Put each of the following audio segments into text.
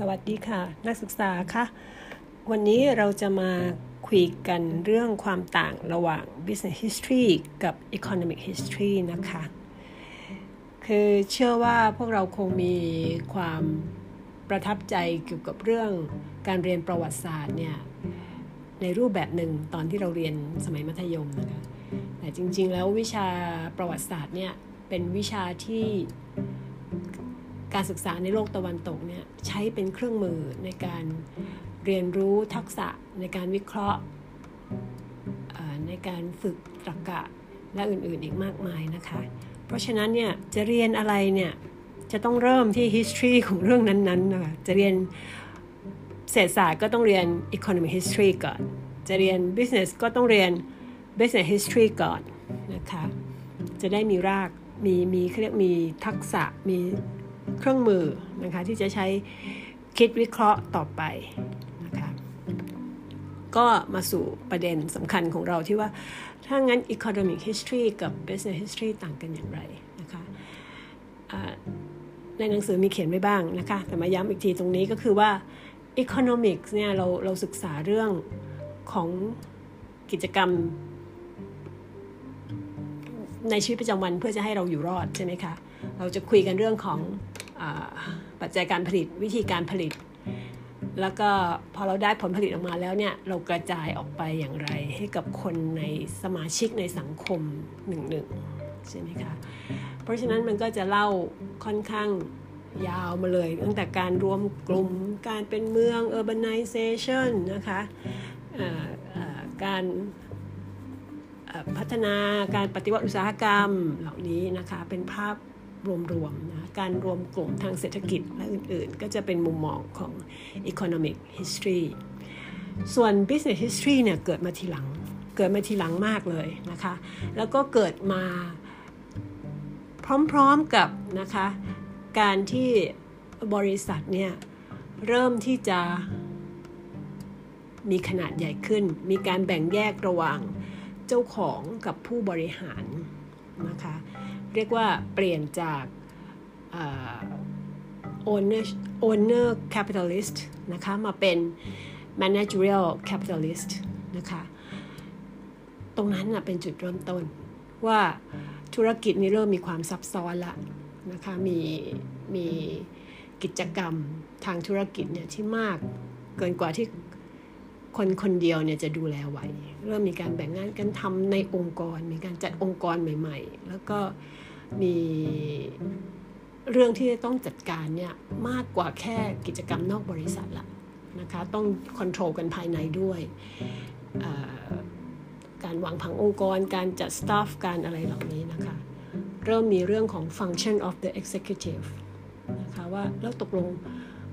สวัสดีค่ะ นักศึกษาคะวันนี้เราจะมาคุยกันเรื่องความต่างระหว่าง business history กับ economic history นะคะ คือเชื่อว่าพวกเราคงมีความประทับใจเกี่ยวกับเรื่องการเรียนประวัติศาสตร์เนี่ยในรูปแบบหนึ่งตอนที่เราเรียนสมัยมัธยมนะคะแต่จริงๆแล้ววิชาประวัติศาสตร์เนี่ยเป็นวิชาที่ การศึกษาในโลกตะวันตกเนี่ยใช้เป็นเครื่องมือในการเรียนรู้ทักษะในการวิเคราะห์ในการฝึกตรรกะและอื่นๆอีกมากมายนะคะ เพราะฉะนั้นเนี่ยจะเรียนอะไรเนี่ยจะต้องเริ่มที่ history ของเรื่องนั้นๆนะคะจะเรียนเศรษฐศาสตร์ก็ต้องเรียน economic history ก่อน จะเรียน business ก็ต้องเรียน business history ก่อนนะคะ จะได้มีราก มีมีเขาเรียกมีทักษะ มี เครื่องมือนะคะที่จะใช้คิดวิเคราะห์ต่อไปนะคะก็มาสู่ประเด็นสำคัญของเราที่ว่า ถ้างั้น economic history กับ business history ต่างกันอย่างไรนะคะในหนังสือมีเขียนไว้บ้างนะคะ แต่มาย้ำอีกทีตรงนี้ก็คือว่า economics เนี่ยเราเราศึกษาเรื่องของกิจกรรม ในชีวิตประจำวันเพื่อจะให้เราอยู่รอดใช่ไหมคะ เราจะคุยกันเรื่องของ ปัจจัยการผลิตวิธีการผลิต แล้วก็พอเราได้ผลผลิตออกมาแล้วเนี่ยเรากระจายออกไปอย่างไรให้กับคนในสมาชิกในสังคมหนึ่งหนึ่งใช่ไหมคะเพราะฉะนั้นมันก็จะเล่าค่อนข้างยาวมาเลย ตั้งแต่การรวมกลุ่มการเป็นเมือง urbanization นะคะการพัฒนาการปฏิวัติอุตสาหกรรมเหล่านี้นะคะเป็นภาพ รวมๆนะการรวมกลุ่มทางเศรษฐกิจและอื่นๆ ก็จะเป็นมุมมองของ economic history ส่วน business history เนี่ยเกิดมาทีหลัง เกิดมาทีหลังมากเลยนะคะ แล้วก็เกิดมาพร้อมๆกับนะคะ การที่บริษัทเนี่ยเริ่มที่จะมีขนาดใหญ่ขึ้น มีการแบ่งแยกระหว่างเจ้าของกับผู้บริหารนะคะ เรียกว่าเปลี่ยนจาก owner owner capitalist นะคะมาเป็น managerial capitalist นะคะตรงนั้นเป็นจุดเริ่มต้นว่าธุรกิจนี้เริ่มมีความซับซ้อนละนะคะมีมีกิจกรรมทางธุรกิจเนี่ยที่มากเกินกว่าที่คนคนเดียวเนี่ยจะดูแลไหว เริ่มมีการแบ่งงานกันทำในองค์กร มีการจัดองค์กรใหม่ ๆ แล้วก็ มีเรื่องที่จะต้องจัดการเนี่ยมากกว่าแค่กิจกรรมนอกบริษัทละนะคะต้องคอนโทรลกันภายในด้วย การวางผังองค์กร การจัดสตาฟการอะไรเหล่านี้นะคะ เริ่มมีเรื่องของ function of the executive นะคะว่าแล้วตกลง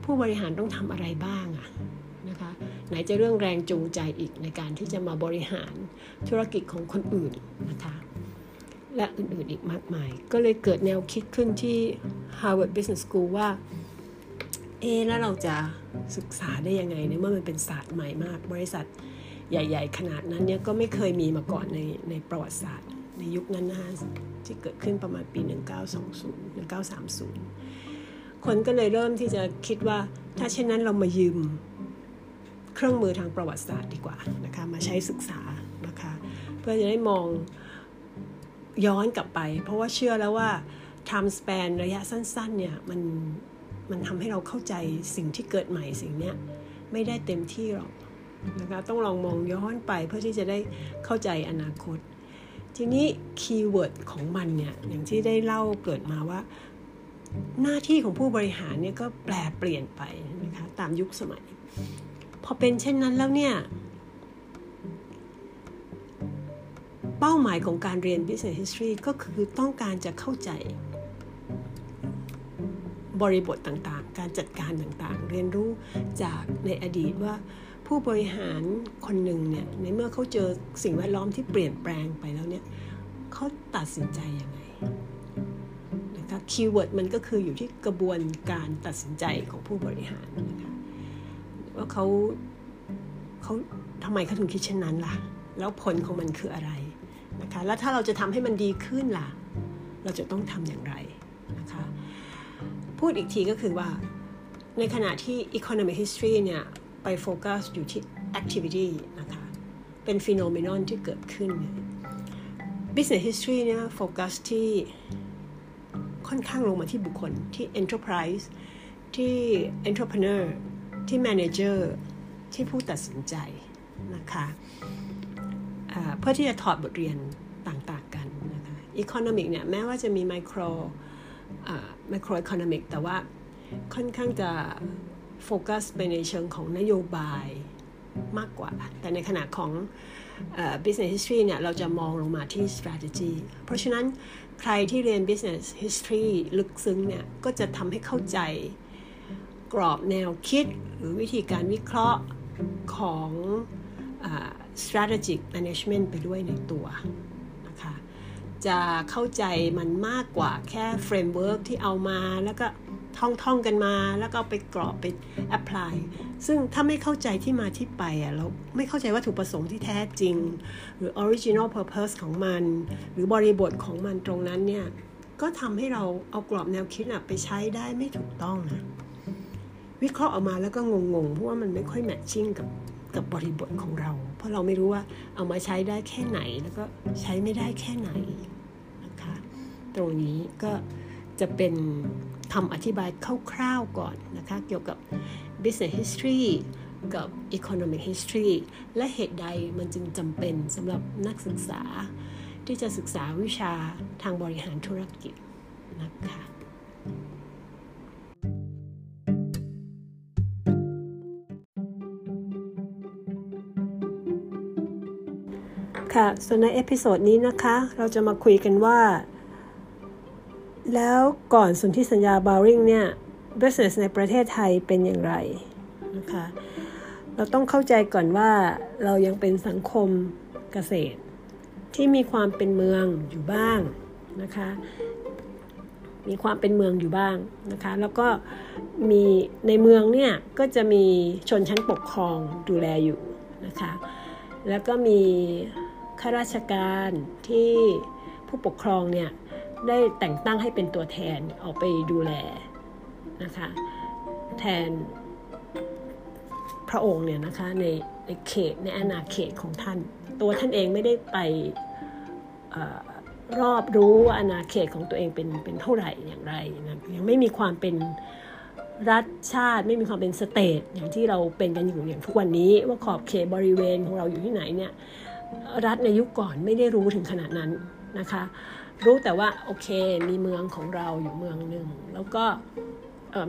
ผู้บริหารต้องทำอะไรบ้างอะนะคะไหนจะเรื่องแรงจูงใจอีกในการที่จะมาบริหารธุรกิจของคนอื่นนะคะ และอื่นๆอีกมากมาย ก็เลยเกิดแนวคิดขึ้นที่ Harvard Business School ว่า เอแล้วเราจะศึกษาได้ยังไงเนี่ยเมื่อมันเป็นศาสตร์ใหม่มาก บริษัทใหญ่ ๆ ขนาดนั้นเนี่ยก็ไม่เคยมีมาก่อนในในประวัติศาสตร์ ในยุคนั้นนะฮะที่เกิดขึ้นประมาณปี 1920 1930 คนก็เลยเริ่มที่จะคิดว่าถ้าเช่นนั้นเรามายืมเครื่องมือทางประวัติศาสตร์ดีกว่านะคะมาใช้ศึกษานะคะเพื่อจะได้มอง ย้อนกลับไป เพราะว่าเชื่อแล้วว่า time span ระยะสั้นๆเนี่ยมันมันทำให้เราเข้าใจสิ่งที่เกิดใหม่สิ่งเนี้ยไม่ได้เต็มที่หรอกนะคะต้องลองมองย้อนไปเพื่อที่จะได้เข้าใจอนาคต ทีนี้ keyword ของมันเนี่ยอย่างที่ได้เล่าเกริ่นมาว่า หน้าที่ของผู้บริหารเนี่ยก็แปรเปลี่ยนไปนะคะตามยุคสมัย พอเป็นเช่นนั้นแล้วเนี่ย เป้าหมายของการเรียน Business History ก็คือต้องการจะเข้าใจ บริบทต่างๆ การจัดการต่างๆ เรียนรู้จากในอดีตว่าผู้บริหารคนหนึ่งเนี่ยในเมื่อเขาเจอสิ่งแวดล้อมที่เปลี่ยนแปลงไปแล้วเนี่ยเขาตัดสินใจยังไงนะคะคีย์เวิร์ดมันก็คืออยู่ที่กระบวนการตัดสินใจของผู้บริหารนะคะว่าเขาเขาทำไมเขาถึงคิดเช่นนั้นล่ะ แล้วผลของมันคืออะไร นะคะแล้วถ้าเราจะทำให้มันดีขึ้นล่ะ เราจะต้องทำอย่างไรนะคะพูดอีกทีก็คือว่าในขณะที่ economic history เนี่ยไปโฟกัสอยู่ที่ activity นะคะเป็นฟีโนเมนอนที่เกิดขึ้น business history เนี่ยโฟกัสที่ค่อนข้างลงมาที่บุคคลที่ enterprise ที่ entrepreneur ที่ manager ที่ผู้ตัดสินใจนะคะ เพื่อที่จะถอดบทเรียนต่างๆกันนะคะ economic เนี่ยแม้ว่าจะมี micro micro economic แต่ว่าค่อนข้างจะโฟกัสไปในเชิงของนโยบายมากกว่า แต่ในขณะของ business history เนี่ยเราจะมองลงมาที่ strategy เพราะฉะนั้นใครที่เรียน business history ลึกซึ้งเนี่ยก็จะทำให้เข้าใจกรอบแนวคิดหรือวิธีการวิเคราะห์ของ strategic management ไปด้วยในตัวนะคะจะเข้าใจมันมากกว่าแค่ framework ที่เอามาแล้วก็ท่องท่องกันมาแล้วก็ไปกรอบไป apply ซึ่งถ้าไม่เข้าใจที่มาที่ไปอะเราไม่เข้าใจวัตถุประสงค์ที่แท้จริง หรือ original purpose ของมัน หรือบริบทของมันตรงนั้นเนี่ย ก็ทำให้เราเอากรอบแนวคิดไปใช้ได้ไม่ถูกต้องนะวิเคราะห์ออกมาแล้วก็งงๆ เพราะว่ามันไม่ค่อยแมทชิ่งกับกับบริบทของเรา เพราะเราไม่รู้ว่าเอามาใช้ได้แค่ไหนแล้วก็ใช้ไม่ได้แค่ไหนนะคะตรงนี้ก็จะเป็นคำอธิบายคร่าวๆก่อนนะคะเกี่ยวกับ business history กับ economic history และเหตุใดมันจึงจำเป็นสำหรับนักศึกษา ที่จะศึกษาวิชาทางบริหารธุรกิจนะคะ ค่ะ ส่วนใน episode นี้นะคะ เราจะมาคุยกันว่า แล้วก่อนสนธิสัญญาเบาว์ริงเนี่ย business ในประเทศไทยเป็นอย่างไรนะคะ เราต้องเข้าใจก่อนว่าเรายังเป็นสังคมเกษตร ที่มีความเป็นเมืองอยู่บ้างนะคะ มีความเป็นเมืองอยู่บ้างนะคะ แล้วก็มีในเมืองเนี่ยก็จะมีชนชั้นปกครองดูแลอยู่นะคะแล้วก็มี ข้าราชการที่ผู้ปกครองเนี่ยได้แต่งตั้งให้เป็นตัวแทนออกไปดูแลนะคะแทนพระองค์เนี่ยนะคะในในเขตในอาณาเขตของท่าน ตัวท่านเองไม่ได้ไปอรอบรู้ว่าอาณาเขตของตัวเองเป็นเป็นเท่าไหร่อย่างไรนะยังไม่มีความเป็นรัฐชาติไม่มีความเป็นสเตทอย่างที่เราเป็นกันอยู่อย่างทุกวันนี้ว่าขอบเขตบริเวณของเราอยู่ที่ไหนเนี่ย รัฐในยุคก่อนไม่ได้รู้ถึงขนาดนั้นนะคะ รู้แต่ว่าโอเคมีเมืองของเราอยู่เมืองหนึ่งแล้วก็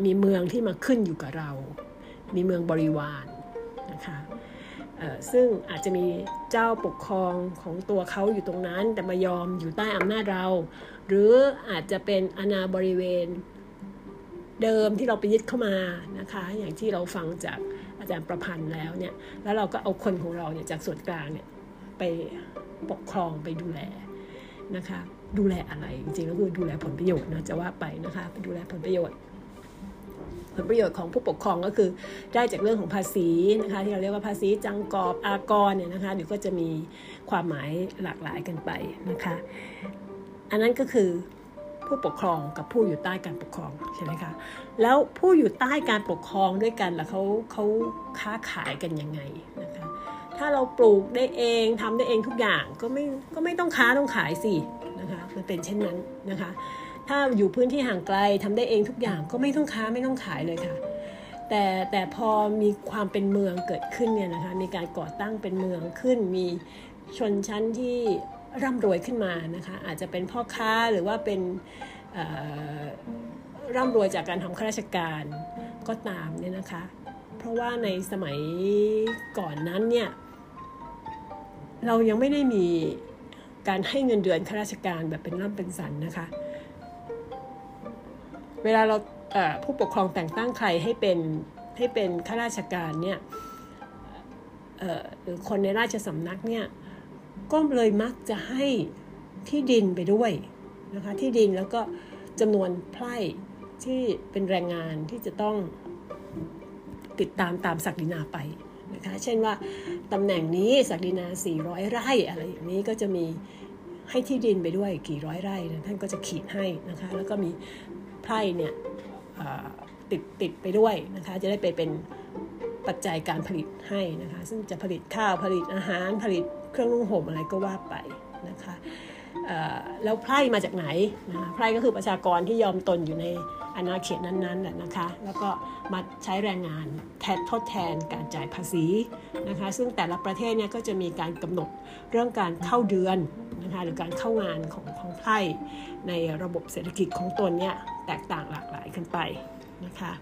มีเมืองที่มาขึ้นอยู่กับเรา มีเมืองบริวารนะคะซึ่งอาจจะมีเจ้าปกครองของตัวเขาอยู่ตรงนั้น แต่มายอมอยู่ใต้อำนาจเรา หรืออาจจะเป็นอาณาบริเวณเดิมที่เราไปยึดเข้ามานะคะ อย่างที่เราฟังจากอาจารย์ประพันธ์แล้วเนี่ยแล้วเราก็เอาคนของเราเนี่ยจากส่วนกลางเนี่ย ไปปกครองไปดูแลนะคะดูแลอะไรจริงๆก็คือดูแลผลประโยชน์นะจะว่าไปนะคะไปดูแลผลประโยชน์ ผลประโยชน์ของผู้ปกครองก็คือได้จากเรื่องของภาษีนะคะที่เราเรียกว่าภาษีจังกอบอากรเนี่ยนะคะเดี๋ยวก็จะมีความหมายหลากหลายกันไปนะคะอันนั้นก็คือผู้ปกครองกับผู้อยู่ใต้การปกครองใช่ไหมคะแล้วผู้อยู่ใต้การปกครองด้วยกันล่ะเขาเขาค้าขายกันยังไงนะคะ ถ้าเราปลูกได้เองทำได้เองทุกอย่างก็ไม่ก็ไม่ต้องค้าต้องขายสินะคะมันเป็นเช่นนั้นนะคะ ถ้าอยู่พื้นที่ห่างไกลทำได้เองทุกอย่างก็ไม่ต้องค้าไม่ต้องขายเลยค่ะ แต่แต่พอมีความเป็นเมืองเกิดขึ้นเนี่ยนะคะมีการก่อตั้งเป็นเมืองขึ้น มีชนชั้นที่ร่ำรวยขึ้นมานะคะอาจจะเป็นพ่อค้าหรือว่าเป็นร่ำรวยจากการทำข้าราชการก็ตามเนี่ยนะคะ เพราะว่าในสมัยก่อนนั้นเนี่ย เรายังไม่ได้มีการให้เงินเดือนข้าราชการแบบเป็นร่ำเป็นสันนะคะ เวลาเราผู้ปกครองแต่งตั้งใครให้เป็นให้เป็นข้าราชการเนี่ยหรือคนในราชสำนักเนี่ยก็เลยมักจะให้ที่ดินไปด้วยนะคะที่ดินแล้วก็จำนวนไพร่ที่เป็นแรงงานที่จะต้องติดตามตามศักดินาไป นะคะ เช่นว่าตำแหน่งนี้ศักดินา 400 ไร่อะไรอย่างนี้ก็จะมีให้ที่ดินไปด้วยกี่ร้อยไร่นะท่านก็จะขีดให้นะคะ แล้วก็มีไพร่เนี่ยติดติดไปด้วยนะคะ จะได้ไปเป็นปัจจัยการผลิตให้นะคะ ซึ่งจะผลิตข้าวผลิตอาหารผลิตเครื่องนุ่งห่มอะไรก็ว่าไปนะคะแล้วไพร่มาจากไหนนะไพร่ก็คือประชากรที่ยอมตนอยู่ใน อาณาเขตนั้นๆแหละนะคะ แล้วก็มาใช้แรงงานแทนทดแทนการจ่ายภาษีนะคะ ซึ่งแต่ละประเทศเนี่ยก็จะมีการกำหนดเรื่องการเข้าเดือนนะคะหรือการเข้างานของของไพร่ในระบบเศรษฐกิจของตนเนี่ยแตกต่างหลากหลายกันไปนะคะ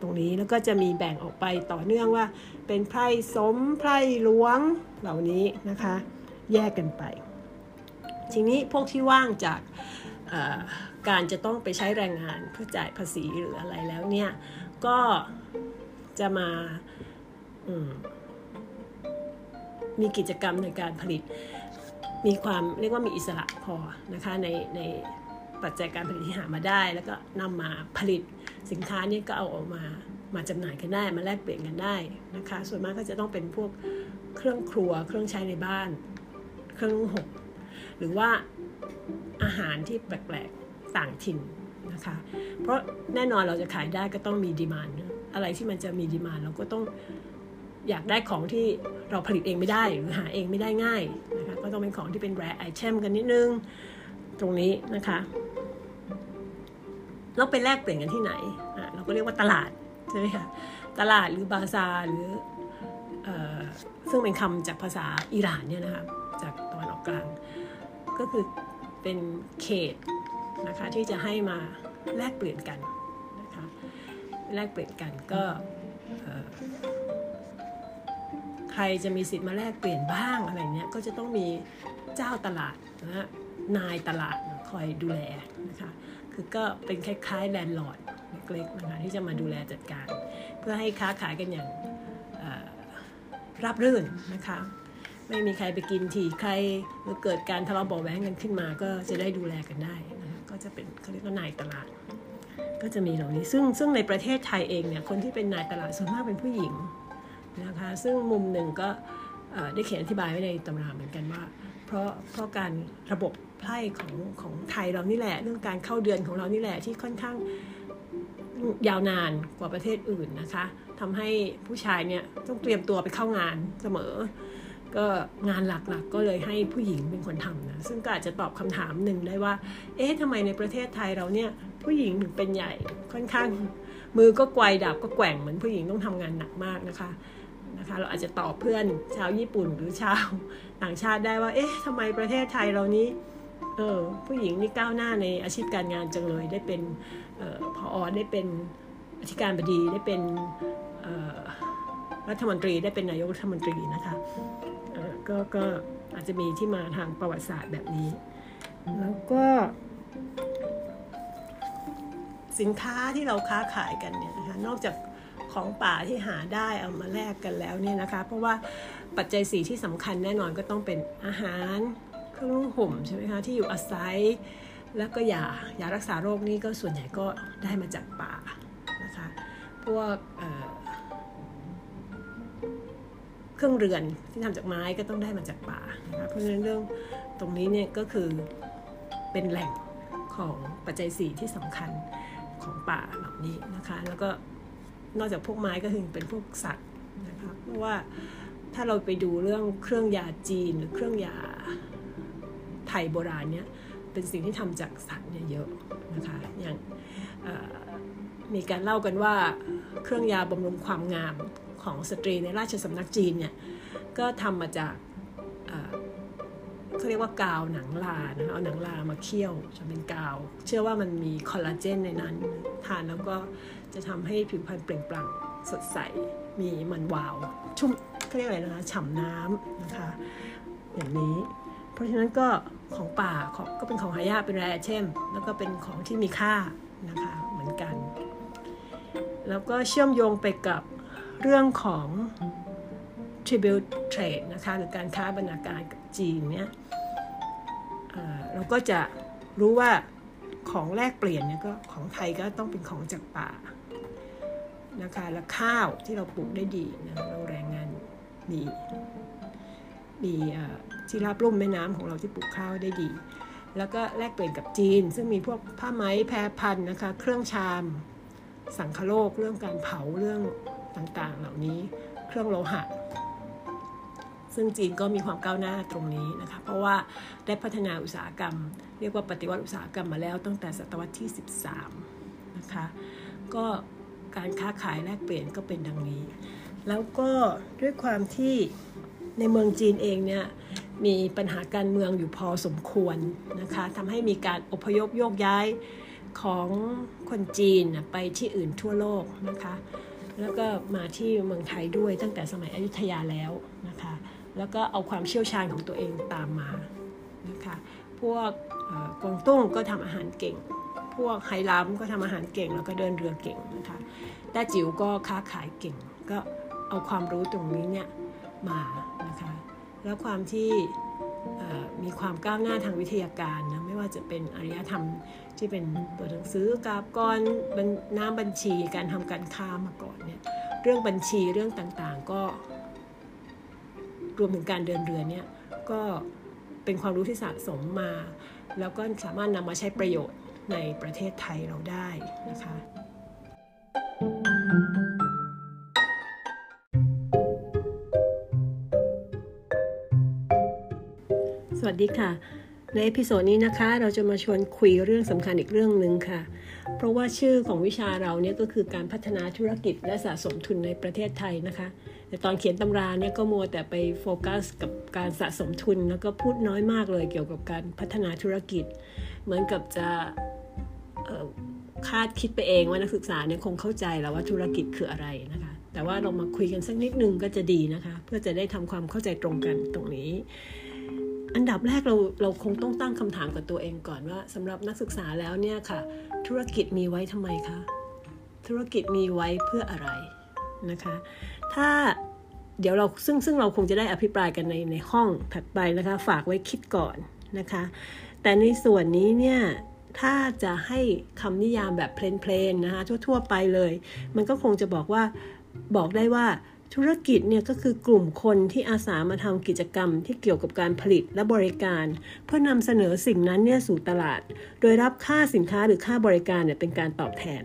ตรงนี้แล้วก็จะมีแบ่งออกไปต่อเนื่องว่า เป็นไพร่สมไพร่หลวงเหล่านี้นะคะ แยกกันไป ทีนี้พวกที่ว่างจาก การจะต้องไปใช้แรงงานเพื่อจ่ายภาษีหรืออะไรแล้วเนี่ย ก็จะมามีกิจกรรมในการผลิต มีความเรียกว่ามีอิสระพอนะคะในในปัจจัยการผลิตที่หามาได้ แล้วก็นำมาผลิตสินค้านี้ก็เอาออกมามาจำหน่ายกันได้มาแลกเปลี่ยนกันได้นะคะ ส่วนมากก็จะต้องเป็นพวกเครื่องครัวเครื่องใช้ในบ้าน เครื่องนุ่งห่มหรือว่า อาหารที่แปลกๆต่างถิ่นนะคะ เพราะแน่นอนเราจะขายได้ก็ต้องมีดีมานอะไรที่มันจะมีดีมานเราก็ต้องอยากได้ของที่เราผลิตเองไม่ได้หรือหาเองไม่ได้ง่ายนะคะก็ต้องเป็นของที่เป็นแรไอเทมกันนิดนึงตรงนี้นะคะเราไปแลกเปลี่ยนกันที่ไหนอะเราก็เรียกว่าตลาดใช่ไหมคะตลาดหรือบาซาหรือซึ่งเป็นคำจากภาษาอิหร่านเนี่ยนะคะจากตะวันออกกลาง ก็คือ เป็นเขตนะคะที่จะให้มาแลกเปลี่ยนกันนะคะแลกเปลี่ยนกันก็ใครจะมีสิทธิ์มาแลกเปลี่ยนบ้างอะไรเนี้ยก็จะต้องมีเจ้าตลาดนะนายตลาดคอยดูแลนะคะคือก็เป็นคล้ายๆแลนด์ลอร์ดเล็กๆนะคะที่จะมาดูแลจัดการ เพื่อให้ค้าขายกันอย่างรับรื่นนะคะ ไม่มีใครไปกินทีใครหรือเกิดการทะเลาะเบาแหวงกันขึ้นมา ก็จะได้ดูแลกันได้นะคะก็จะเป็นเขาเรียกว่านายตลาด ก็จะมีเหล่านี้ซึ่งซึ่งในประเทศไทยเองเนี่ยคนที่เป็นนายตลาดส่วนมากเป็นผู้หญิงนะคะซึ่งมุมหนึ่งก็ได้เขียนอธิบายไว้ในตำราเหมือนกันว่า เพราะเพราะการระบบไพ่ของของไทยเรานี่แหละ เรื่องการเข้าเดือนของเรานี่แหละที่ค่อนข้างยาวนานกว่าประเทศอื่นนะคะทำให้ผู้ชายเนี่ยต้องเตรียมตัวไปเข้างานเสมอ ก็งานหลักๆกก็เลยให้ผู้หญิงเป็นคนทำนะซึ่งก็อาจจะตอบคำถามหนึ่งได้ว่า เอ๊ะทำไมในประเทศไทยเราเนี่ยผู้หญิงถึงเป็นใหญ่ค่อนข้าง มือก็ไกวดับก็แกว่งเหมือนผู้หญิงต้องทำงานหนักมากนะคะนะคะ เราอาจจะตอบเพื่อนชาวญี่ปุ่นหรือชาวต่างชาติได้ว่า เอ๊ะทำไมประเทศไทยเรานี้เออผู้หญิงนี่ก้าวหน้าในอาชีพการงานจังเลยได้เป็นออพอได้เป็นอธิการบดีได้เป็นรัฐมนตรีได้เป็นนายกรัฐมนตรีนะคะ ก็ก็อาจจะมีที่มาทางประวัติศาสตร์แบบนี้ แล้วก็สินค้าที่เราค้าขายกันเนี่ยนะคะนอกจากของป่าที่หาได้เอามาแลกกันแล้วเนี่ยนะคะ เพราะว่าปัจจัยสีที่สำคัญแน่นอนก็ต้องเป็นอาหารเครื่องนุ่งห่มใช่ไหมคะที่อยู่อาศัยแล้วก็ยายารักษาโรคนี่ก็ส่วนใหญ่ก็ได้มาจากป่านะคะพวก เครื่องเรือนที่ทำจากไม้ก็ต้องได้มาจากป่านะคะเพราะฉะนั้นเรื่องตรงนี้เนี่ยก็คือเป็นแหล่งของปัจจัยสี่ที่สำคัญของป่าเหล่านี้นะคะ แล้วก็นอกจากพวกไม้ก็คือเป็นพวกสัตว์นะคะเพราะว่าถ้าเราไปดูเรื่องเครื่องยาจีนหรือเครื่องยาไทยโบราณเนี่ยเป็นสิ่งที่ทำจากสัตว์เนี่ยเยอะนะคะอย่างมีการเล่ากันว่าเครื่องยาบำรุงความงาม ของสตรีในราชสำนักจีนเนี่ยก็ทำมาจากเขาเรียกว่ากาวหนังลานะเอาหนังลามาเคี่ยวจะเป็นกาว เชื่อว่ามันมีคอลลาเจนในนั้น ทานแล้วก็จะทำให้ผิวพรรณเปล่งปลั่งสดใสมีมันวาวชุ่มเขาเรียกอะไรนะคะฉ่ำน้ำนะคะอย่างนี้ เพราะฉะนั้นก็ของป่าก็เป็นของหายากเป็นแร่เช่มแล้วก็เป็นของที่มีค่านะคะเหมือนกัน แล้วก็เชื่อมโยงไปกับ เรื่องของ tribute trade นะคะหรือการค้าบรรณาการกับจีนเนี่ยเราก็จะรู้ว่าของแลกเปลี่ยนเนี่ยก็ของไทยก็ต้องเป็นของจากป่านะคะและข้าวที่เราปลูกได้ดีนะเราแรงงานมีมีที่รับลุ่มแม่น้ำของเราที่ปลูกข้าวได้ดี แล้วก็แลกเปลี่ยนกับจีน ซึ่งมีพวกผ้าไหมแพรพันนะคะ เครื่องชาม สังคโลก เรื่องการเผาเรื่อง ต่างๆ เหล่านี้เครื่องโลหะ ซึ่งจีนก็มีความก้าวหน้าตรงนี้นะคะ เพราะว่าได้พัฒนาอุตสาหกรรม เรียกว่าปฏิวัติอุตสาหกรรมมาแล้วตั้งแต่ศตวรรษที่ 13 นะคะ ก็การค้าขายแลกเปลี่ยนก็เป็นดังนี้ แล้วก็ด้วยความที่ในเมืองจีนเองเนี่ยมีปัญหาการเมืองอยู่พอสมควรนะคะทำให้มีการอพยพโยกย้ายของคนจีนไปที่อื่นทั่วโลกนะคะ แล้วก็มาที่เมืองไทยด้วยตั้งแต่สมัยอยุธยาแล้วนะคะ แล้วก็เอาความเชี่ยวชาญของตัวเองตามมานะคะ พวกกวงตุ้งก็ทำอาหารเก่ง พวกไฮลัมก็ทำอาหารเก่ง แล้วก็เดินเรือเก่งนะคะแต่จิ๋วก็ค้าขายเก่ง ก็เอาความรู้ตรงนี้เนี่ยมานะคะ แล้วความที่มีความก้าวหน้าทางวิทยาการนะ ว่าจะเป็นอารยธรรมที่เป็นตัวหนังสือกาบกรน้ำบัญชีการทำการค้ามาก่อนเนี่ยเรื่องบัญชีเรื่องต่างๆก็ รวมถึงการเดินเรือเนี่ยก็เป็นความรู้ที่สะสมมา แล้วก็สามารถนำมาใช้ประโยชน์ในประเทศไทยเราได้นะคะสวัสดีค่ะ ใน episode นี้นะคะเราจะมาชวนคุยเรื่องสำคัญอีกเรื่องหนึ่งค่ะ เพราะว่าชื่อของวิชาเราเนี่ยก็คือการพัฒนาธุรกิจและสะสมทุนในประเทศไทยนะคะ แต่ตอนเขียนตำราเนี่ยก็มัวแต่ไปโฟกัสกับการสะสมทุน แล้วก็พูดน้อยมากเลยเกี่ยวกับการพัฒนาธุรกิจ เหมือนกับจะคาดคิดไปเองว่านักศึกษาเนี่ยคงเข้าใจแล้วว่าธุรกิจคืออะไรนะคะ แต่ว่าเรามาคุยกันสักนิดนึงก็จะดีนะคะ เพื่อจะได้ทำความเข้าใจตรงกันตรงนี้ อันดับแรกเราเราคงต้องตั้งคำถามกับตัวเองก่อนว่าสำหรับนักศึกษาแล้วเนี่ยค่ะ ธุรกิจมีไว้ทำไมคะธุรกิจมีไว้เพื่ออะไรนะคะ ถ้าเดี๋ยวเราซึ่งซึ่งเราคงจะได้อภิปรายกันในในห้องถัดไปนะคะ ฝากไว้คิดก่อนนะคะ แต่ในส่วนนี้เนี่ยถ้าจะให้คำนิยามแบบเพลนๆนะคะทั่ว ๆ ไปเลย มันก็คงจะบอกว่าบอกได้ว่า ธุรกิจเนี่ยก็คือกลุ่มคนที่อาสามาทำกิจกรรมที่เกี่ยวกับการผลิตและบริการ เพื่อนำเสนอสิ่งนั้นเนี่ยสู่ตลาด โดยรับค่าสินค้าหรือค่าบริการเนี่ยเป็นการตอบแทน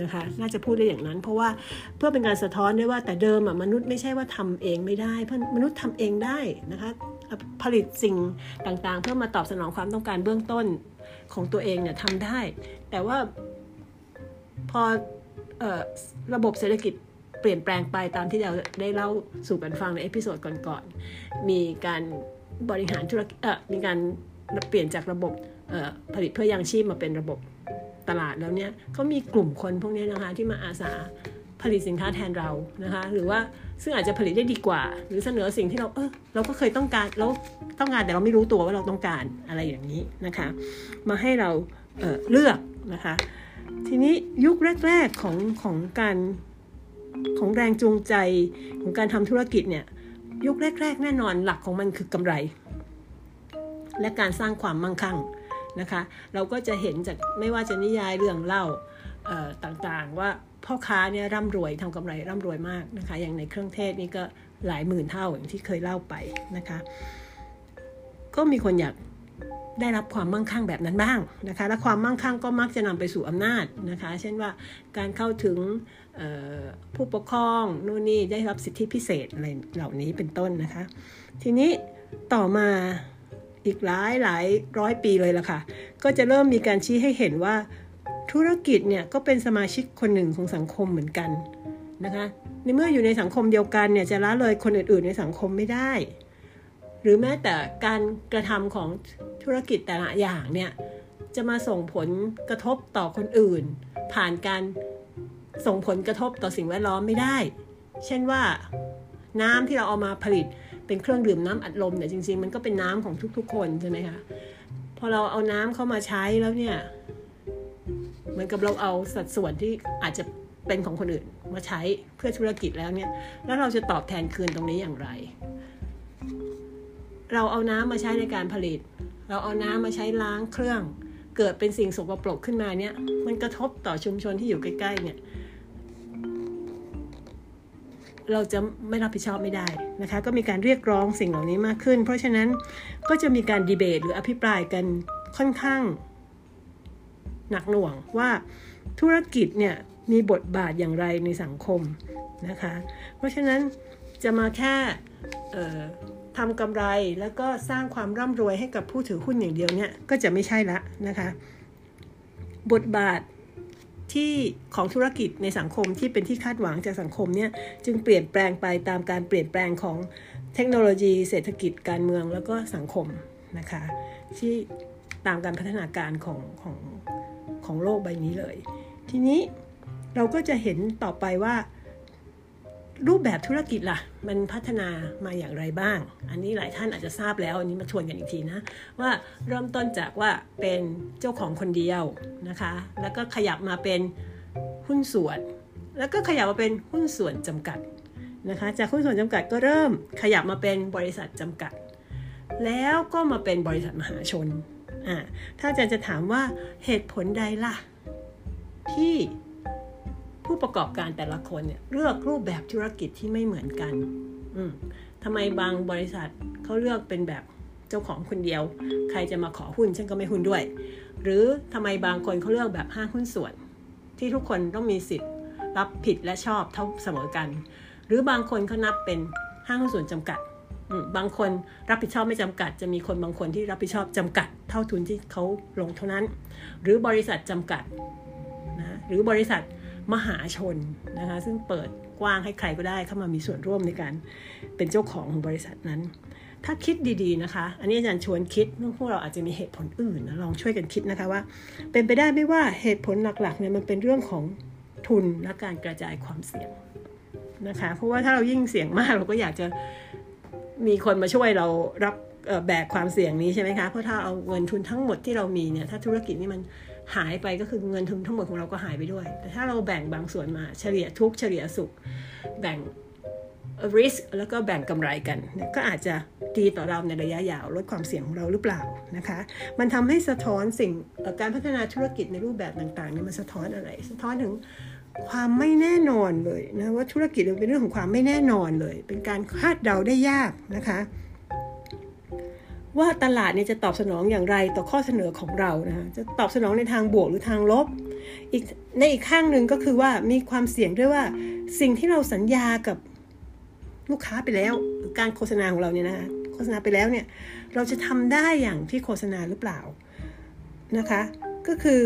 นะคะน่าจะพูดได้อย่างนั้น เพราะว่าเพื่อเป็นการสะท้อนได้ว่าแต่เดิมอะมนุษย์ไม่ใช่ว่าทำเองไม่ได้เพราะมนุษย์ทำเองได้นะคะผลิตสิ่งต่างๆ เพื่อมาตอบสนองความต้องการเบื้องต้นของตัวเองเนี่ยทำได้ แต่ว่าพออระบบเศรษฐกิจ เปลี่ยนแปลงไปตามที่เราได้เล่าสู่กันฟังใน episode ก่อนๆ มีการบริหารธุรกิจเออมีการเปลี่ยนจากระบบผลิตเพื่อยังชีพมาเป็นระบบตลาดแล้วเนี่ยเขามีกลุ่มคนพวกนี้นะคะที่มาอาสาผลิตสินค้าแทนเรานะคะหรือว่าซึ่งอาจจะผลิตได้ดีกว่า หรือเสนอสิ่งที่เราเออเราก็เคยต้องการเราต้องการแต่เราไม่รู้ตัวว่าเราต้องการอะไรอย่างนี้นะคะ มาให้เราเเลือกนะคะ ทีนี้ยุคแรก ๆของของการ ของแรงจูงใจของการทำธุรกิจเนี่ยยุคแรก ๆ แน่นอนหลักของมันคือกำไร และการสร้างความมั่งคั่งนะคะ เราก็จะเห็นจากไม่ว่าจะนิยายเรื่องเล่าต่างๆ ว่าพ่อค้าเนี่ยร่ำรวยทำกำไรร่ำรวยมากนะคะ อย่างในเครื่องเทศนี่ก็หลายหมื่นเท่าอย่างที่เคยเล่าไปนะคะ ก็มีคนอยากได้รับความมั่งคั่งแบบนั้นบ้างนะคะ และความมั่งคั่งก็มักจะนำไปสู่อำนาจนะคะ เช่นว่าการเข้าถึง ผู้ปกครองนู่นนี่ได้รับสิทธิพิเศษอะไรเหล่านี้เป็นต้นนะคะ ทีนี้ต่อมาอีกหลายหลายร้อยปีเลยละค่ะ ก็จะเริ่มมีการชี้ให้เห็นว่าธุรกิจเนี่ยก็เป็นสมาชิกคนหนึ่งของสังคมเหมือนกันนะคะในเมื่ออยู่ในสังคมเดียวกันเนี่ยจะละเลยคนอื่นๆ ในสังคมไม่ได้ หรือแม้แต่การกระทำของธุรกิจแต่ละอย่างเนี่ยจะมาส่งผลกระทบต่อคนอื่น ผ่านการ ส่งผลกระทบต่อสิ่งแวดล้อมไม่ได้ เช่นว่าน้ำที่เราเอามาผลิตเป็นเครื่องดื่มน้ำอัดลมเนี่ยจริง ๆ มันก็เป็นน้ำของทุกๆ คนใช่ไหมคะพอเราเอาน้ำเข้ามาใช้แล้วเนี่ยเหมือนกับเราเอาสัดส่วนที่อาจจะเป็นของคนอื่นมาใช้เพื่อธุรกิจแล้วเนี่ย แล้วเราจะตอบแทนคืนตรงนี้อย่างไร เราเอาน้ำมาใช้ในการผลิต เราเอาน้ำมาใช้ล้างเครื่อง เกิดเป็นสิ่งสกปรกขึ้นมาเนี่ย มันกระทบต่อชุมชนที่อยู่ใกล้ๆเนี่ย เราจะไม่รับผิดชอบไม่ได้นะคะ ก็มีการเรียกร้องสิ่งเหล่านี้มากขึ้น เพราะฉะนั้นก็จะมีการดีเบตหรืออภิปรายกันค่อนข้าง หนักหน่วงว่าธุรกิจเนี่ยมีบทบาทอย่างไรในสังคมนะคะ เพราะฉะนั้นจะมาแค่ทำกำไรแล้วก็สร้างความร่ำรวยให้กับผู้ถือหุ้นอย่างเดียวเนี่ยก็จะไม่ใช่ละนะคะ บทบาท ที่ของธุรกิจในสังคมที่เป็นที่คาดหวังจากสังคมเนี่ยจึงเปลี่ยนแปลงไปตามการเปลี่ยนแปลงของเทคโนโลยี เศรษฐกิจการเมืองแล้วก็สังคมนะคะที่ตามการพัฒนาการของของของโลกใบนี้เลย ทีนี้เราก็จะเห็นต่อไปว่า รูปแบบธุรกิจล่ะ มันพัฒนามาอย่างไรบ้าง อันนี้หลายท่านอาจจะทราบแล้ว อันนี้มาทวนกันอีกทีนะ ว่าเริ่มต้นจากว่าเป็นเจ้าของคนเดียวนะคะ แล้วก็ขยับมาเป็นหุ้นส่วน แล้วก็ขยับมาเป็นหุ้นส่วนจำกัดนะคะ จากหุ้นส่วนจำกัดก็เริ่มขยับมาเป็นบริษัทจำกัด แล้วก็มาเป็นบริษัทมหาชนอ่าถ้าอาจารย์จะถามว่าเหตุผลใดล่ะ ที่ ผู้ประกอบการแต่ละคนเนี่ยเลือกรูปแบบธุรกิจที่ไม่เหมือนกัน อืมทำไมบางบริษัทเขาเลือกเป็นแบบเจ้าของคนเดียว ใครจะมาขอหุ้นฉันก็ไม่หุ้นด้วย หรือทำไมบางคนเขาเลือกแบบห้างหุ้นส่วน ที่ทุกคนต้องมีสิทธิ์รับผิดและชอบเท่าเสมอกัน หรือบางคนเขานับเป็นห้างหุ้นส่วนจำกัดบางคนรับผิดชอบไม่จำกัด จะมีคนบางคนที่รับผิดชอบจำกัด เท่าทุนที่เขาลงเท่านั้น หรือบริษัทจำกัดนะหรือบริษัท มหาชนนะคะซึ่งเปิดกว้างให้ใครก็ได้เข้ามามีส่วนร่วมในการเป็นเจ้าของของบริษัทนั้น ถ้าคิดดีๆนะคะ อันนี้อาจารย์ชวนคิดพวกเราอาจจะมีเหตุผลอื่นนะลองช่วยกันคิดนะคะว่า เป็นไปได้ไม่ว่าเหตุผลหลักๆเนี่ยมันเป็นเรื่องของทุนและการกระจายความเสี่ยงนะคะ เพราะว่าถ้าเรายิ่งเสี่ยงมากเราก็อยากจะมีคนมาช่วยเรารับแบกความเสี่ยงนี้ใช่ไหมคะ เพราะถ้าเอาเงินทุนทั้งหมดที่เรามีเนี่ย ถ้าธุรกิจนี่มัน หายไปก็คือเงินทุนทั้งหมดของเราก็หายไปด้วย แต่ถ้าเราแบ่งบางส่วนมาเฉลี่ยทุกเฉลี่ยสุข แบ่ง risk แล้วก็แบ่งกำไรกัน ก็อาจจะดีต่อเราในระยะยาวลดความเสี่ยงของเราหรือเปล่านะคะ มันทำให้สะท้อนสิ่งการพัฒนาธุรกิจในรูปแบบต่างๆเนี่ยมันสะท้อนอะไร สะท้อนถึงความไม่แน่นอนเลยนะว่าธุรกิจมันเป็นเรื่องของความไม่แน่นอนเลย เป็นการคาดเดาได้ยากนะคะ ว่าตลาดเนี่ยจะตอบสนองอย่างไรต่อข้อเสนอของเรานะคะจะตอบสนองในทางบวกหรือทางลบ อีกในอีกข้างหนึ่งก็คือว่ามีความเสี่ยงด้วยว่าสิ่งที่เราสัญญากับลูกค้าไปแล้วการโฆษณาของเราเนี่ยนะคะโฆษณาไปแล้วเนี่ยเราจะทำได้อย่างที่โฆษณาหรือเปล่านะคะ ก็คือ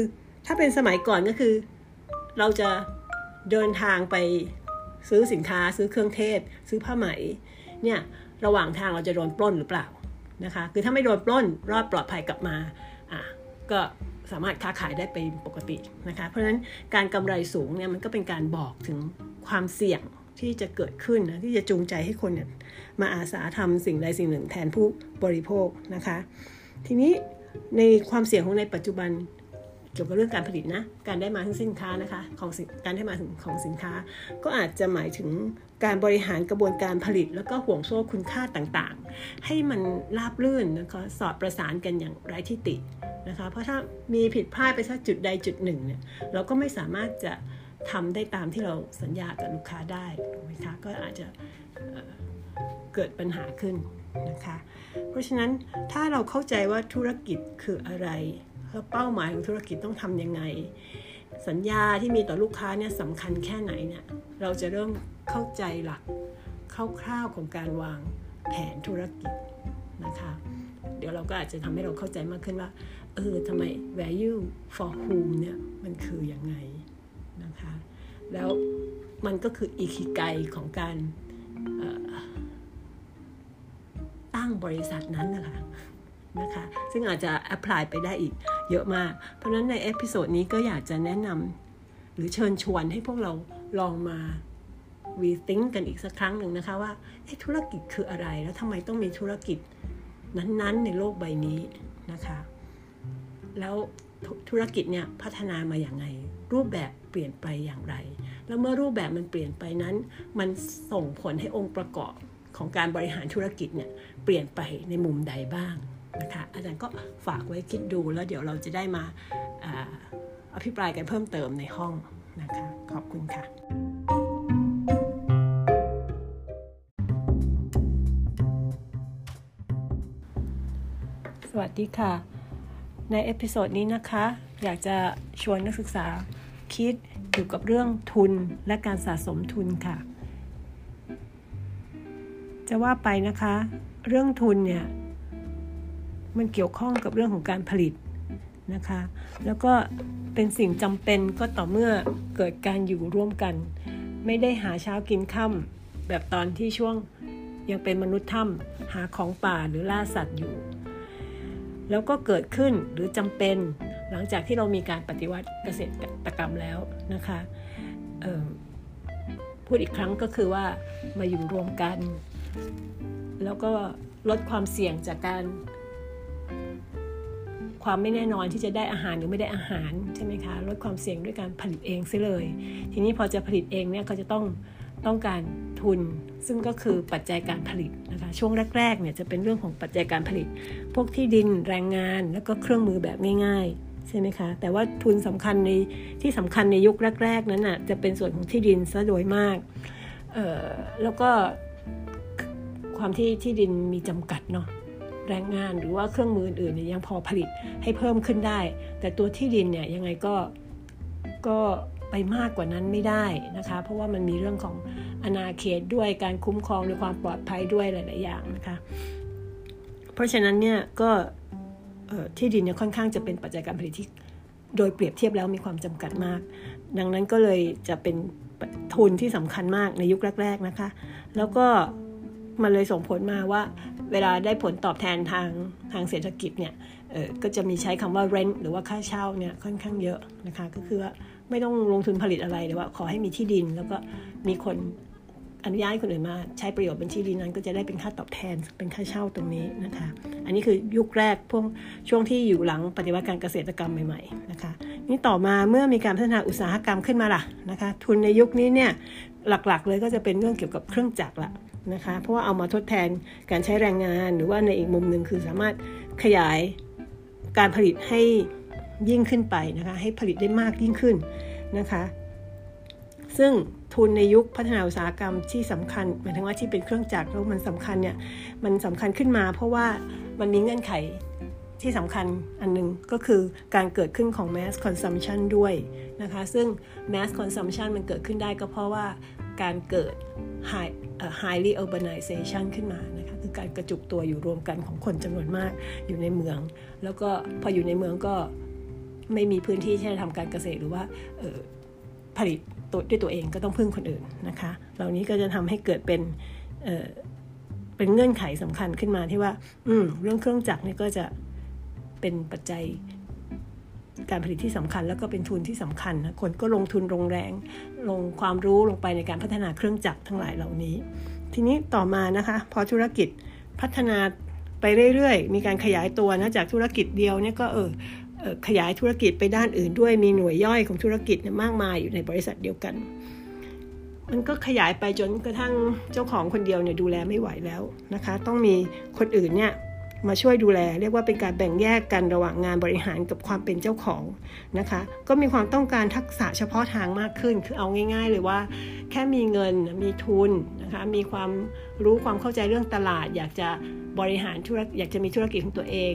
ถ้าเป็นสมัยก่อนก็คือ เราจะเดินทางไปซื้อสินค้า ซื้อเครื่องเทศ ซื้อผ้าไหมเนี่ยระหว่างทางเราจะโดนปล้นหรือเปล่า นะคะ คือถ้าไม่โดนปล้นรอดปลอดภัยกลับมาอะก็สามารถค้าขายได้เป็นปกตินะคะ เพราะฉะนั้นการกำไรสูงเนี่ยมันก็เป็นการบอกถึงความเสี่ยงที่จะเกิดขึ้นนะที่จะจูงใจให้คนเนี่ยมาอาสาทำสิ่งใดสิ่งหนึ่งแทนผู้บริโภคนะคะ ทีนี้ในความเสี่ยงของในปัจจุบัน เกี่ยวกับเรื่องการผลิตนะ การได้มาถึงสินค้านะคะของการได้มาถึงของสินค้า ก็อาจจะหมายถึงการบริหารกระบวนการผลิต แล้วก็ห่วงโซ่คุณค่าต่างๆ ให้มันราบรื่นนะคะสอดประสานกันอย่างไร้ที่ตินะคะ เพราะถ้ามีผิดพลาดไปสักจุดใดจุดหนึ่งเนี่ยเราก็ไม่สามารถจะทำได้ตามที่เราสัญญากับลูกค้าได้ถูกไหมคะก็อาจจะเกิดปัญหาขึ้นนะคะ เพราะฉะนั้นถ้าเราเข้าใจว่าธุรกิจคืออะไร เป้าหมายของธุรกิจต้องทำยังไง สัญญาที่มีต่อลูกค้าเนี่ยสำคัญแค่ไหนเนี่ยเราจะเริ่มเข้าใจหลักคร่าวๆของการวางแผนธุรกิจนะคะเดี๋ยวเราก็อาจจะทำให้เราเข้าใจมากขึ้นว่าเออทำไม value for whom เนี่ยมันคืออยังไงนะคะแล้วมันก็คืออีคิไกของการตั้งบริษัทนั้นนะคะ นะคะ ซึ่งอาจจะ apply ไปได้อีกเยอะมาก เพราะฉะนั้นใน episode นี้ก็อยากจะแนะนำหรือเชิญชวนให้พวกเราลองมา rethink กันอีกสักครั้งหนึ่งนะคะว่าธุรกิจคืออะไรแล้วทำไมต้องมีธุรกิจนั้นๆ ในโลกใบนี้นะคะ แล้วธุรกิจเนี่ยพัฒนามาอย่างไรรูปแบบเปลี่ยนไปอย่างไร แล้วเมื่อรูปแบบมันเปลี่ยนไปนั้น มันส่งผลให้องค์ประกอบของการบริหารธุรกิจเนี่ยเปลี่ยนไปในมุมใดบ้าง นะคะอาจารย์ก็ฝากไว้คิดดูแล้วเดี๋ยวเราจะได้มาอภิปรายกันเพิ่มเติมในห้องนะคะขอบคุณค่ะสวัสดีค่ะ ใน episode นี้นะคะ อยากจะชวนนักศึกษาคิดเกี่ยวกับเรื่องทุนและการสะสมทุนค่ะ จะว่าไปนะคะ เรื่องทุนเนี่ย มันเกี่ยวข้องกับเรื่องของการผลิตนะคะ แล้วก็เป็นสิ่งจำเป็นก็ต่อเมื่อเกิดการอยู่ร่วมกัน ไม่ได้หาเช้ากินค่ำแบบตอนที่ช่วงยังเป็นมนุษย์ถ้ำหาของป่าหรือล่าสัตว์อยู่ แล้วก็เกิดขึ้นหรือจำเป็นหลังจากที่เรามีการปฏิวัติเกษตรกรรมแล้วนะคะพูดอีกครั้งก็คือว่ามาอยู่รวมกัน แล้วก็ลดความเสี่ยงจากการ ความไม่แน่นอนที่จะได้อาหารหรือไม่ได้อาหารใช่ไหมคะลดความเสี่ยงด้วยการผลิตเองซิเลย ทีนี้พอจะผลิตเองเนี่ยก็จะต้องต้องการทุน ซึ่งก็คือปัจจัยการผลิตนะคะช่วงแรกๆเนี่ยจะเป็นเรื่องของปัจจัยการผลิต พวกที่ดินแรงงานแล้วก็เครื่องมือแบบง่ายๆใช่ไหมคะแต่ว่าทุนสำคัญในที่สำคัญในยุคแรก ๆ นั้นน่ะจะเป็นส่วนของที่ดินซะโดยมากแล้วก็ความที่ที่ดินมีจำกัดเนาะ แรงงานหรือว่าเครื่องมืออื่นเนี่ยยังพอผลิตให้เพิ่มขึ้นได้ แต่ตัวที่ดินเนี่ยยังไงก็ก็ไปมากกว่านั้นไม่ได้นะคะ เพราะว่ามันมีเรื่องของอนาเขตด้วยการคุ้มครองในความปลอดภัยด้วยหลาย ๆ อย่างนะคะ เพราะฉะนั้นเนี่ยก็ที่ดินเนี่ยค่อนข้างจะเป็นปัจจัยการผลิตที่โดยเปรียบเทียบแล้วมีความจำกัดมาก ดังนั้นก็เลยจะเป็นทุนที่สำคัญมากในยุคแรก ๆ นะคะ แล้วก็ มันเลยส่งผลมาว่า เวลาได้ผลตอบแทนทางทางเศรษฐกิจเนี่ยก็จะมีใช้คำว่า rent หรือว่าค่าเช่าเนี่ยค่อนข้างเยอะนะคะก็คือว่าไม่ต้องลงทุนผลิตอะไรแต่ว่าขอให้มีที่ดิน แล้วก็มีคนอนุญาตให้คนอื่นมาใช้ประโยชน์เป็นที่ดินนั้น ก็จะได้เป็นค่าตอบแทนเป็นค่าเช่าตรงนี้นะคะ อันนี้คือยุคแรกพวกช่วงที่อยู่หลังปฏิวัติการเกษตรกรรมใหม่ๆนะคะนี่ต่อมาเมื่อมีการพัฒนาอุตสาหกรรมขึ้นมาล่ะนะคะ ทุนในยุคนี้เนี่ยหลักๆ เลยก็จะเป็นเรื่องเกี่ยวกับเครื่องจักรละ นะคะเพราะว่าเอามาทดแทนการใช้แรงงานหรือว่าในอีกมุมหนึ่งคือสามารถขยายการผลิตให้ยิ่งขึ้นไปนะคะให้ผลิตได้มากยิ่งขึ้นนะคะซึ่งทุนในยุคพัฒนาอุตสาหกรรมที่สำคัญหมายถึงว่าที่เป็นเครื่องจักรแล้วมันสำคัญเนี่ยมันสำคัญขึ้นมา เพราะว่ามันมีเงื่อนไขที่สำคัญอันนึงก็คือการเกิดขึ้นของ mass consumption ด้วยนะคะ ซึ่ง mass consumption มันเกิดขึ้นได้ก็เพราะว่าการเกิด high highly urbanization ขึ้นมานะคะคือการกระจุกตัวอยู่รวมกันของคนจำนวนมากอยู่ในเมือง แล้วก็พออยู่ในเมืองก็ไม่มีพื้นที่ที่จะทำการเกษตรหรือว่าผลิตตัวด้วยตัวเองก็ต้องพึ่งคนอื่นนะคะ เหล่านี้ก็จะทำให้เกิดเป็นเเป็นเงื่อนไขสำคัญขึ้นมาที่ว่า อืมเรื่องเครื่องจักรนี่ก็จะเป็นปัจจัย การผลิตที่สำคัญ แล้วก็เป็นทุนที่สำคัญ คนก็ลงทุนลงแรง ลงความรู้ลงไปในการพัฒนาเครื่องจักรทั้งหลายเหล่านี้ ทีนี้ต่อมานะคะพอธุรกิจพัฒนาไปเรื่อยๆ มีการขยายตัวนะจากธุรกิจเดียวเนี่ยก็เออขยายธุรกิจไปด้านอื่นด้วยมีหน่วยย่อยของธุรกิจมากมายอยู่ในบริษัทเดียวกัน มันก็ขยายไปจนกระทั่งเจ้าของคนเดียวเนี่ยดูแลไม่ไหวแล้วนะคะ ต้องมีคนอื่นเนี่ย มาช่วยดูแล เรียกว่าเป็นการแบ่งแยกกันระหว่างงานบริหารกับความเป็นเจ้าของนะคะ ก็มีความต้องการทักษะเฉพาะทางมากขึ้น คือเอาง่าย ๆ เลยว่า แค่มีเงินมีทุนนะคะมีความรู้ความเข้าใจเรื่องตลาด อยากจะบริหารธุรกิจอยากจะมีธุรกิจของตัวเอง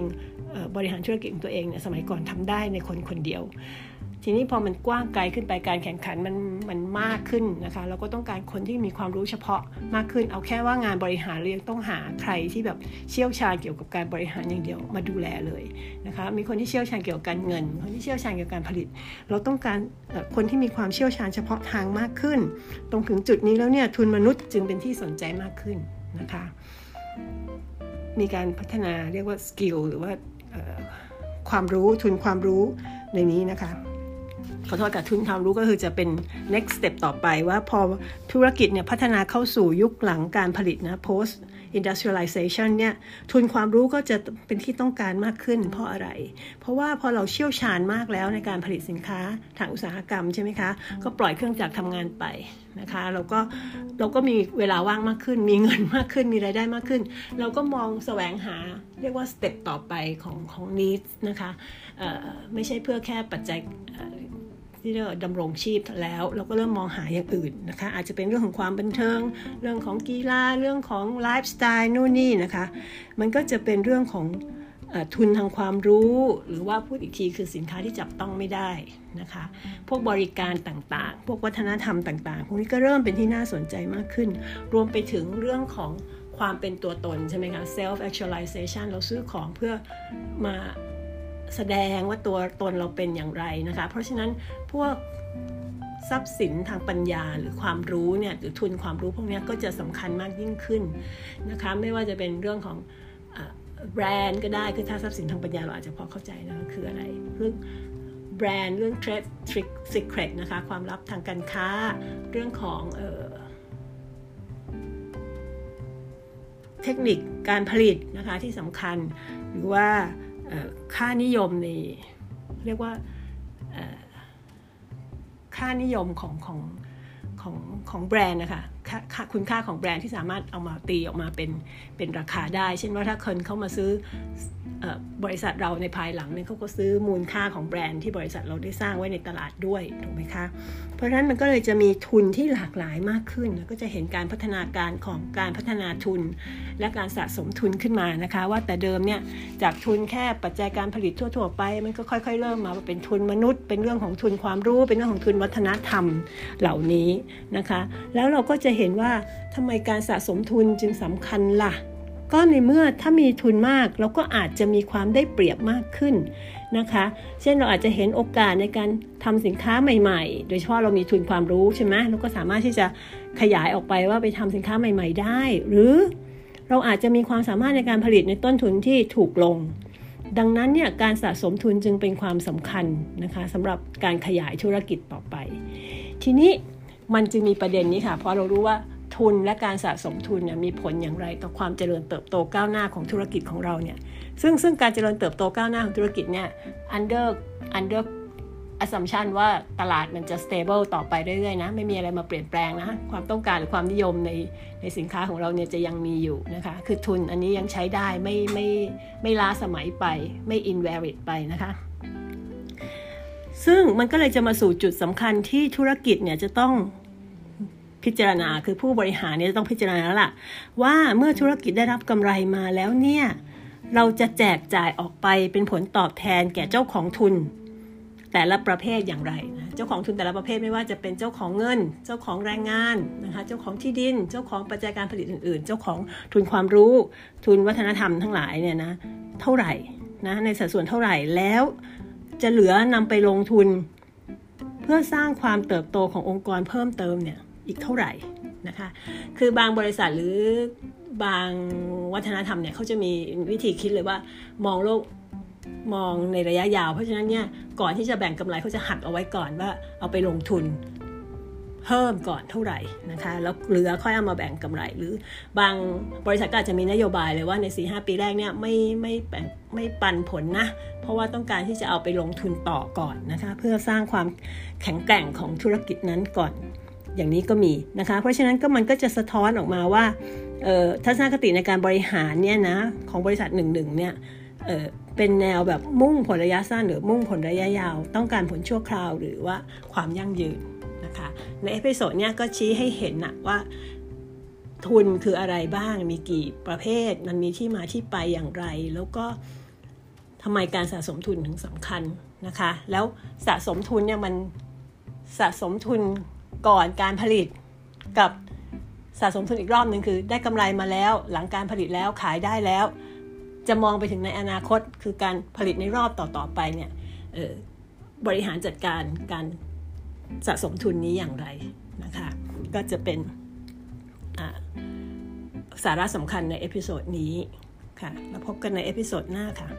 บริหารธุรกิจของตัวเองเนี่ยสมัยก่อนทำได้ในคนคนเดียว ทีนี้พอมันกว้างไกลขึ้นไปการแข่งขันมันมันมากขึ้นนะคะ เราก็ต้องการคนที่มีความรู้เฉพาะมากขึ้น เอาแค่ว่างานบริหารเรียงต้องหาใครที่แบบเชี่ยวชาญเกี่ยวกับการบริหารอย่างเดียวมาดูแลเลยนะคะมีคนที่เชี่ยวชาญเกี่ยวกับการเงิน คนที่เชี่ยวชาญเกี่ยวกับการผลิต เราต้องการคนที่มีความเชี่ยวชาญเฉพาะทางมากขึ้น ตรงถึงจุดนี้แล้วเนี่ยทุนมนุษย์จึงเป็นที่สนใจมากขึ้นนะคะมีการพัฒนาเรียกว่าสกิลหรือว่าความรู้ทุนความรู้ในนี้นะคะ ขอโทษกับทุนความรู้ก็คือจะเป็น next step ต่อไปว่าพอธุรกิจเนี่ยพัฒนาเข้าสู่ยุคหลังการผลิตนะ post industrialization เนี่ยทุนความรู้ก็จะเป็นที่ต้องการมากขึ้นเพราะอะไร เพราะว่าพอเราเชี่ยวชาญมากแล้วในการผลิตสินค้าทางอุตสาหกรรมใช่ไหมคะ ก็ปล่อยเครื่องจักรทำงานไปนะคะเราก็เราก็มีเวลาว่างมากขึ้น มีเงินมากขึ้นมีรายได้มากขึ้น เราก็มองแสวงหาเรียกว่าสเต็ปต่อไปของของ needs นะคะไม่ใช่เพื่อแค่ปัจจัย ที่เรียกดำรงชีพแล้ว เราก็เริ่มมองหาอย่างอื่นนะคะ อาจจะเป็นเรื่องของความบันเทิง เรื่องของกีฬาเรื่องของไลฟ์สไตล์นู่นนี่นะคะ มันก็จะเป็นเรื่องของทุนทางความรู้ หรือว่าพูดอีกทีคือสินค้าที่จับต้องไม่ได้นะคะ พวกบริการต่างๆ พวกวัฒนธรรมต่างๆ พวกนี้ก็เริ่มเป็นที่น่าสนใจมากขึ้น รวมไปถึงเรื่องของความเป็นตัวตนใช่ไหมคะ self actualization เราซื้อของเพื่อมา แสดงว่าตัวตนเราเป็นอย่างไรนะคะ เพราะฉะนั้นพวกทรัพย์สินทางปัญญาหรือความรู้เนี่ยหรือทุนความรู้พวกนี้ก็จะสำคัญมากยิ่งขึ้นนะคะไม่ว่าจะเป็นเรื่องของแบรนด์ก็ได้คือถ้าทรัพย์สินทางปัญญาเราอาจจะพอเข้าใจนะคืออะไรเรื่องแบรนด์เรื่อง trade trick secret นะคะความลับทางการค้าเรื่องของเเทคนิคการผลิตนะคะที่สำคัญหรือว่า ค่านิยมในเรียกว่าค่านิยมของของของของแบรนด์นะคะ คุณค่าของแบรนด์ที่สามารถเอามาตีออกมาเป็นเป็นราคาได้ เช่นว่าถ้าคนเข้ามาซื้อบริษัทเราในภายหลังเนี่ยเขาก็ซื้อมูลค่าของแบรนด์ที่บริษัทเราได้สร้างไว้ในตลาดด้วยถูกไหมคะ เพราะฉะนั้นมันก็เลยจะมีทุนที่หลากหลายมากขึ้น แล้วก็จะเห็นการพัฒนาการของการพัฒนาทุน และการสะสมทุนขึ้นมานะคะ ว่าแต่เดิมเนี่ยจากทุนแค่ปัจจัยการผลิตทั่ว ๆ ไป มันก็ค่อยๆ เริ่มมาเป็นทุนมนุษย์ เป็นเรื่องของทุนความรู้ เป็นเรื่องของทุนวัฒนธรรมเหล่านี้นะคะ แล้วเราก็จะเห็นว่าทำไมการสะสมทุนจึงสำคัญล่ะ ก็ในเมื่อถ้ามีทุนมากเราก็อาจจะมีความได้เปรียบมากขึ้นนะคะ เช่นเราอาจจะเห็นโอกาสในการทำสินค้าใหม่ ๆ โดยเฉพาะเรามีทุนความรู้ใช่ไหมเราก็สามารถที่จะขยายออกไปว่าไปทำสินค้าใหม่ ๆ ได้ หรือเราอาจจะมีความสามารถในการผลิตในต้นทุนที่ถูกลง ดังนั้นเนี่ยการสะสมทุนจึงเป็นความสำคัญนะคะสำหรับการขยายธุรกิจต่อไป ทีนี้ มันจึงมีประเด็นนี้ค่ะ เพราะเรารู้ว่าทุนและการสะสมทุนเนี่ยมีผลอย่างไรต่อความเจริญเติบโตก้าวหน้าของธุรกิจของเราเนี่ยซึ่งซึ่งการเจริญเติบโตก้าวหน้าของธุรกิจเนี่ย under under assumption ว่าตลาดมันจะ stable ต่อไปเรื่อยๆนะ ไม่มีอะไรมาเปลี่ยนแปลงนะ ความต้องการหรือความนิยมในในสินค้าของเราเนี่ยจะยังมีอยู่นะคะ คือทุนอันนี้ยังใช้ได้ไม่ไม่ไม่ล้าสมัยไปไม่ invalid ไปนะคะซึ่งมันก็เลยจะมาสู่จุดสำคัญที่ธุรกิจเนี่ยจะต้อง พิจารณาคือผู้บริหารเนี่ยต้องพิจารณาแล้วล่ะ ว่าเมื่อธุรกิจได้รับกำไรมาแล้วเนี่ยเราจะแจกจ่ายออกไปเป็นผลตอบแทนแก่เจ้าของทุน แต่ละประเภทอย่างไรนะเจ้าของทุนแต่ละประเภทไม่ว่าจะเป็นเจ้าของเงิน เจ้าของแรงงานนะคะเจ้าของที่ดิน เจ้าของปัจจัยการผลิตอื่น ๆ เจ้าของทุนความรู้ ทุนวัฒนธรรมทั้งหลายเนี่ยนะเท่าไหร่นะในสัดส่วนเท่าไหร่แล้วจะเหลือนำไปลงทุน เพื่อสร้างความเติบโตขององค์กรเพิ่มเติมเนี่ย อีกเท่าไหร่นะคะ คือบางบริษัทหรือบางวัฒนธรรมเนี่ยเขาจะมีวิธีคิดเลยว่ามองโลกมองในระยะยาว เพราะฉะนั้นเนี่ยก่อนที่จะแบ่งกำไรเขาจะหักเอาไว้ก่อนว่าเอาไปลงทุนเพิ่มก่อนเท่าไหร่นะคะแล้วเหลือค่อยเอามาแบ่งกำไร หรือบางบริษัทก็อาจจะมีนโยบายเลยว่าใน4หปีแรกเนี่ยไม่ไม่แบ่งไม่ปันผลนะ เพราะว่าต้องการที่จะเอาไปลงทุนต่อก่อนนะคะเพื่อสร้างความแข็งแกร่งของธุรกิจนั้นก่อน อย่างนี้ก็มีนะคะ เพราะฉะนั้นก็มันก็จะสะท้อนออกมาว่าทัศนคติในการบริหารเนี่ยนะของบริษัทหนึ่งหนึ่งเนี่ยเป็นแนวแบบมุ่งผลระยะสั้นหรือมุ่งผลระยะยาว ต้องการผลชั่วคราวหรือว่าความยั่งยืนนะคะ ใน episode เนี้ยก็ชี้ให้เห็นนะว่าทุนคืออะไรบ้างมีกี่ประเภท มันมีที่มาที่ไปอย่างไร แล้วก็ทำไมการสะสมทุนถึงสำคัญนะคะ แล้วสะสมทุนเนี่ยมันสะสมทุน ก่อนการผลิตกับสะสมทุนอีกรอบหนึ่งคือ ได้กำไรมาแล้วหลังการผลิตแล้วขายได้แล้ว จะมองไปถึงในอนาคตคือการผลิตในรอบต่อๆไปเนี่ยบริหารจัดการการสะสมทุนนี้อย่างไรนะคะก็จะเป็นสาระสำคัญใน episode นี้ค่ะแล้วพบกันใน episode หน้าค่ะ